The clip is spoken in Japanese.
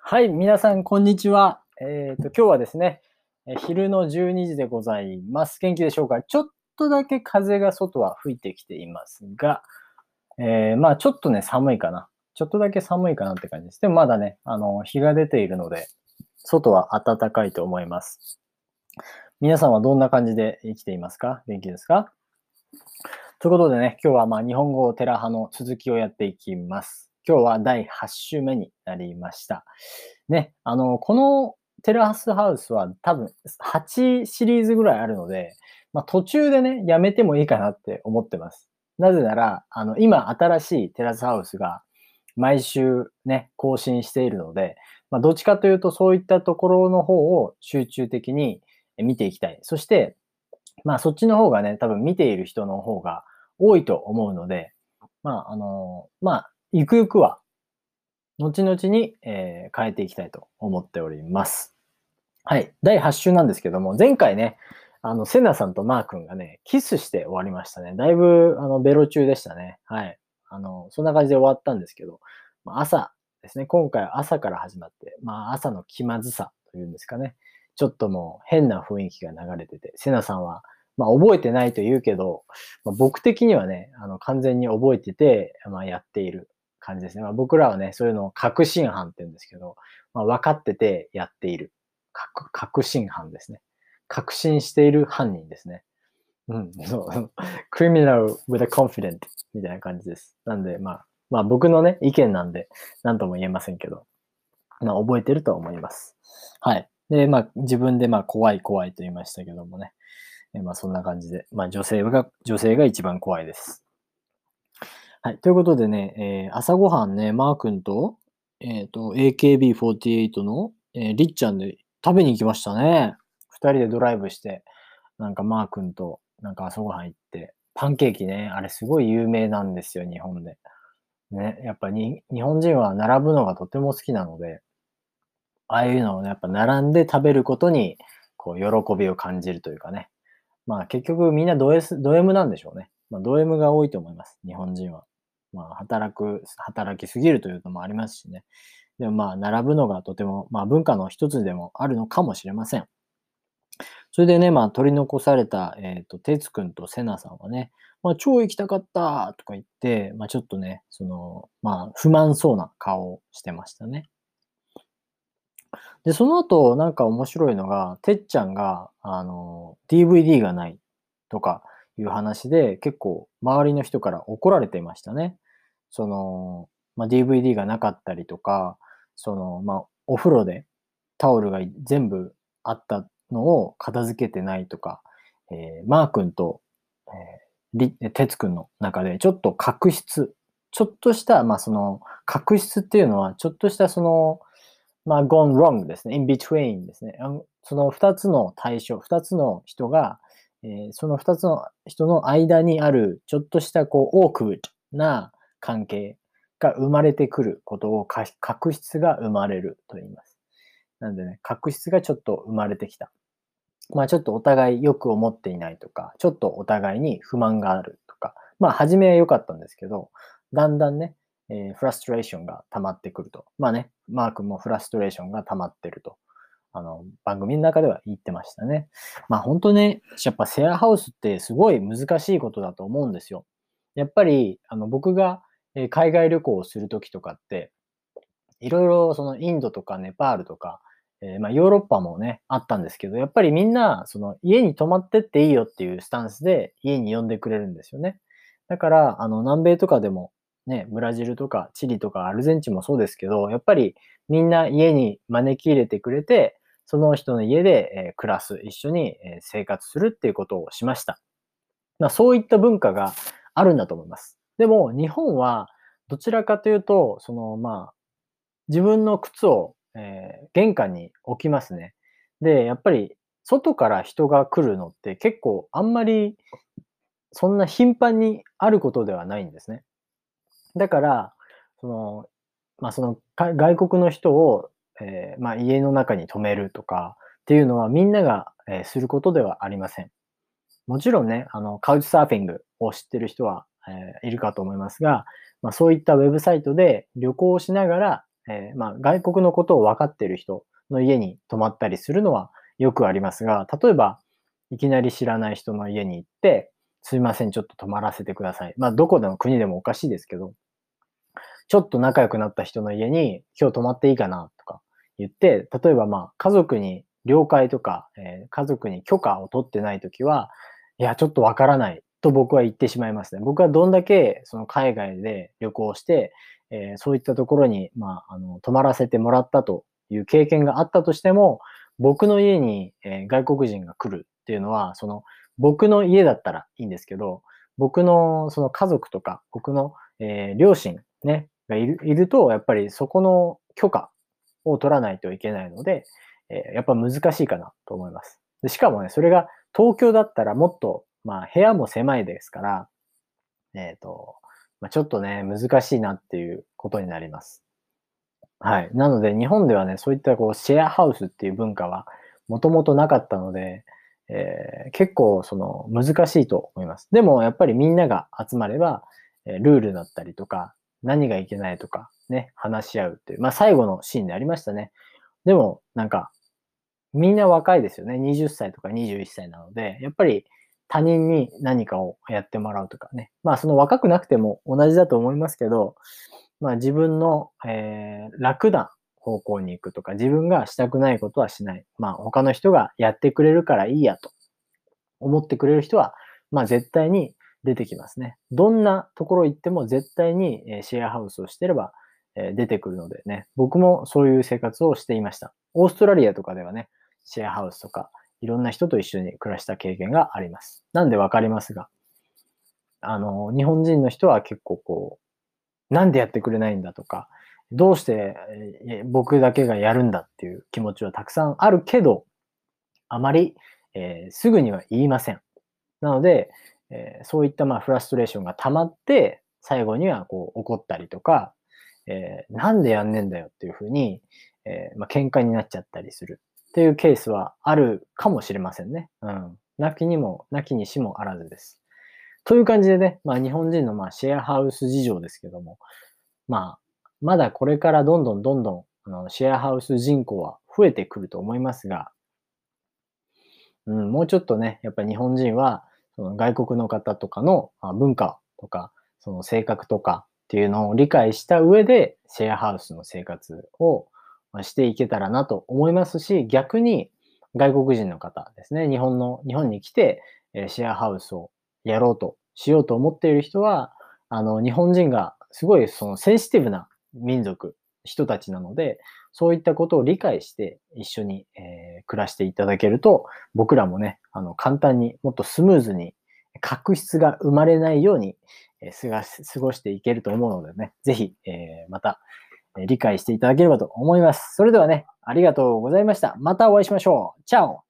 はい、皆さん、こんにちは。えっ、ー、と、今日はですね、え昼の12時でございます。元気でしょうか？ちょっとだけ風が外は吹いてきていますが、えー、まあ、ちょっとね、寒いかな。ちょっとだけ寒いかなって感じです。でもまだね、あの、日が出ているので、外は暖かいと思います。皆さんはどんな感じで生きていますか？元気ですか？ということでね、今日はまあ日本語テラ派の続きをやっていきます。今日は第8週目になりました。ね、あの、このテラスハウスは多分8シリーズぐらいあるので、まあ、途中でね、やめてもいいかなって思ってます。なぜなら、あの、今新しいテラスハウスが毎週ね、更新しているので、まあ、どっちかというとそういったところの方を集中的に見ていきたい。そして、まあそっちの方がね、多分見ている人の方が多いと思うので、まああの、まあゆくゆくは、後々に、えー、変えていきたいと思っております。はい。第8週なんですけども、前回ね、あの、セナさんとマー君がね、キスして終わりましたね。だいぶ、あの、ベロ中でしたね。はい。あの、そんな感じで終わったんですけど、ま朝ですね。今回は朝から始まって、まあ、朝の気まずさというんですかね。ちょっともう変な雰囲気が流れてて、セナさんは、まあ、覚えてないと言うけど、まあ、僕的にはね、あの、完全に覚えてて、まあ、やっている感じですね。まあ、僕らはね、そういうのを確信犯って言うんですけど、まあ、分かっててやっている。確信犯ですね。確信している犯人ですね。うん、そう。criminal with a confident みたいな感じです。なんで、まあ、まあ僕のね、意見なんで、なんとも言えませんけど、まあ覚えてると思います。はい。で、まあ自分でまあ怖い怖いと言いましたけどもね。まあそんな感じで、まあ女性が、女性が一番怖いです。はい。ということでね、えー、朝ごはんね、マー君と、えっ、ー、と、AKB48 の、えー、りっちゃんで食べに行きましたね。二人でドライブして、なんかマー君と、なんか朝ごはん行って、パンケーキね、あれすごい有名なんですよ、日本で。ね、やっぱり日本人は並ぶのがとても好きなので、ああいうのをね、やっぱ並んで食べることに、こう、喜びを感じるというかね。まあ結局みんなド S、ド M なんでしょうね。まあド M が多いと思います、日本人は。まあ、働く、働きすぎるというのもありますしね。でもまあ、並ぶのがとても、まあ、文化の一つでもあるのかもしれません。それでね、まあ、取り残された、えっ、ー、と、哲くんとセナさんはね、まあ、超行きたかったとか言って、まあ、ちょっとね、その、まあ、不満そうな顔をしてましたね。で、その後、なんか面白いのが、てっちゃんが、あの、DVD がないとか、いう話で結構周りの人から怒られていましたね。その、まあ、DVD がなかったりとか、その、まあ、お風呂でタオルが全部あったのを片付けてないとか、えー、マー君と、えー、てつくんの中でちょっと確執、ちょっとした、まあ、その、確執っていうのは、ちょっとしたその、まあ、gone wrong ですね。in between ですね。その二つの対象、二つの人が、えー、その二つの人の間にあるちょっとしたこうオークウッドな関係が生まれてくることを確執が生まれると言います。なんでね、確執がちょっと生まれてきた。まあちょっとお互いよく思っていないとか、ちょっとお互いに不満があるとか、まあ初めは良かったんですけど、だんだんね、えー、フラストレーションが溜まってくると。まあね、マー君もフラストレーションが溜まってると。あの、番組の中では言ってましたね。まあ本当ね、やっぱシェアハウスってすごい難しいことだと思うんですよ。やっぱり、あの、僕がえ海外旅行をするときとかって、いろいろそのインドとかネパールとか、えー、まあヨーロッパもね、あったんですけど、やっぱりみんな、その家に泊まってっていいよっていうスタンスで家に呼んでくれるんですよね。だから、あの、南米とかでもね、ブラジルとかチリとかアルゼンチンもそうですけど、やっぱりみんな家に招き入れてくれて、その人の家で、え暮らす、一緒に、え生活するっていうことをしました。まあ、そういった文化があるんだと思います。でも、日本はどちらかというと、その、まあ、自分の靴を、えー、玄関に置きますね。で、やっぱり、外から人が来るのって結構あんまりそんな頻繁にあることではないんですね。だから、その、まあ、その外国の人をえー、まあ、家の中に泊めるとかっていうのはみんなが、えー、することではありません。もちろんね、あの、カウチサーフィングを知ってる人は、えー、いるかと思いますが、まあ、そういったウェブサイトで旅行をしながら、えー、まあ、外国のことを分かっている人の家に泊まったりするのはよくありますが、例えば、いきなり知らない人の家に行って、すいません、ちょっと泊まらせてください。まあ、どこでの国でもおかしいですけど、ちょっと仲良くなった人の家に今日泊まっていいかなとか言って、例えばまあ、家族に了解とか、えー、家族に許可を取ってないときは、いや、ちょっとわからないと僕は言ってしまいますね。僕はどんだけその海外で旅行して、えー、そういったところに、まあ、あの、泊まらせてもらったという経験があったとしても、僕の家に、えー、外国人が来るっていうのは、その、僕の家だったらいいんですけど、僕のその家族とか、僕の、えー、両親ね、がいるいると、やっぱりそこの許可を取らないといけないので、えー、やっぱ難しいかなと思います。でしかもね、それが東京だったらもっと、まあ部屋も狭いですから、えっ、ー、と、まあ、ちょっとね、難しいなっていうことになります。はい。なので、日本ではね、そういったこう、シェアハウスっていう文化は、もともとなかったので、えー、結構、その、難しいと思います。でも、やっぱりみんなが集まれば、えー、ルールだったりとか、何がいけないとか、ね、話し合うっていう。まあ、最後のシーンでありましたね。でも、なんか、みんな若いですよね。20歳とか21歳なので、やっぱり他人に何かをやってもらうとかね。まあ、その若くなくても同じだと思いますけど、まあ、自分の、えー、楽な方向に行くとか、自分がしたくないことはしない。まあ、他の人がやってくれるからいいやと思ってくれる人は、まあ、絶対に出てきますね。どんなところ行っても絶対にシェアハウスをしてれば出てくるのでね、僕もそういう生活をしていました。オーストラリアとかではね、シェアハウスとか、いろんな人と一緒に暮らした経験があります。なんでわかりますが、あの、日本人の人は結構こう、なんでやってくれないんだとか、どうして僕だけがやるんだっていう気持ちはたくさんあるけど、あまり、えー、すぐには言いません。なので、えー、そういったまあフラストレーションが溜まって、最後にはこう怒ったりとか、えー、なんでやんねんだよっていうふうに、えー、まあ、喧嘩になっちゃったりするっていうケースはあるかもしれませんね。うん。なきにも、なきにしもあらずです。という感じでね、まあ日本人のまあシェアハウス事情ですけども、まあ、まだこれからどんどんどんどんあのシェアハウス人口は増えてくると思いますが、うん、もうちょっとね、やっぱり日本人はその外国の方とかの文化とか、その性格とかっていうのを理解した上で、シェアハウスの生活をしていけたらなと思いますし、逆に外国人の方ですね、日本の、日本に来て、シェアハウスをやろうとしようと思っている人は、あの、日本人がすごいそのセンシティブな民族、人たちなので、そういったことを理解して一緒に、えー、暮らしていただけると、僕らもね、あの、簡単にもっとスムーズに、確執が生まれないように、えー、過ごしていけると思うのでね、ぜひ、えー、また、理解していただければと思います。それではね、ありがとうございました。またお会いしましょう。チャオ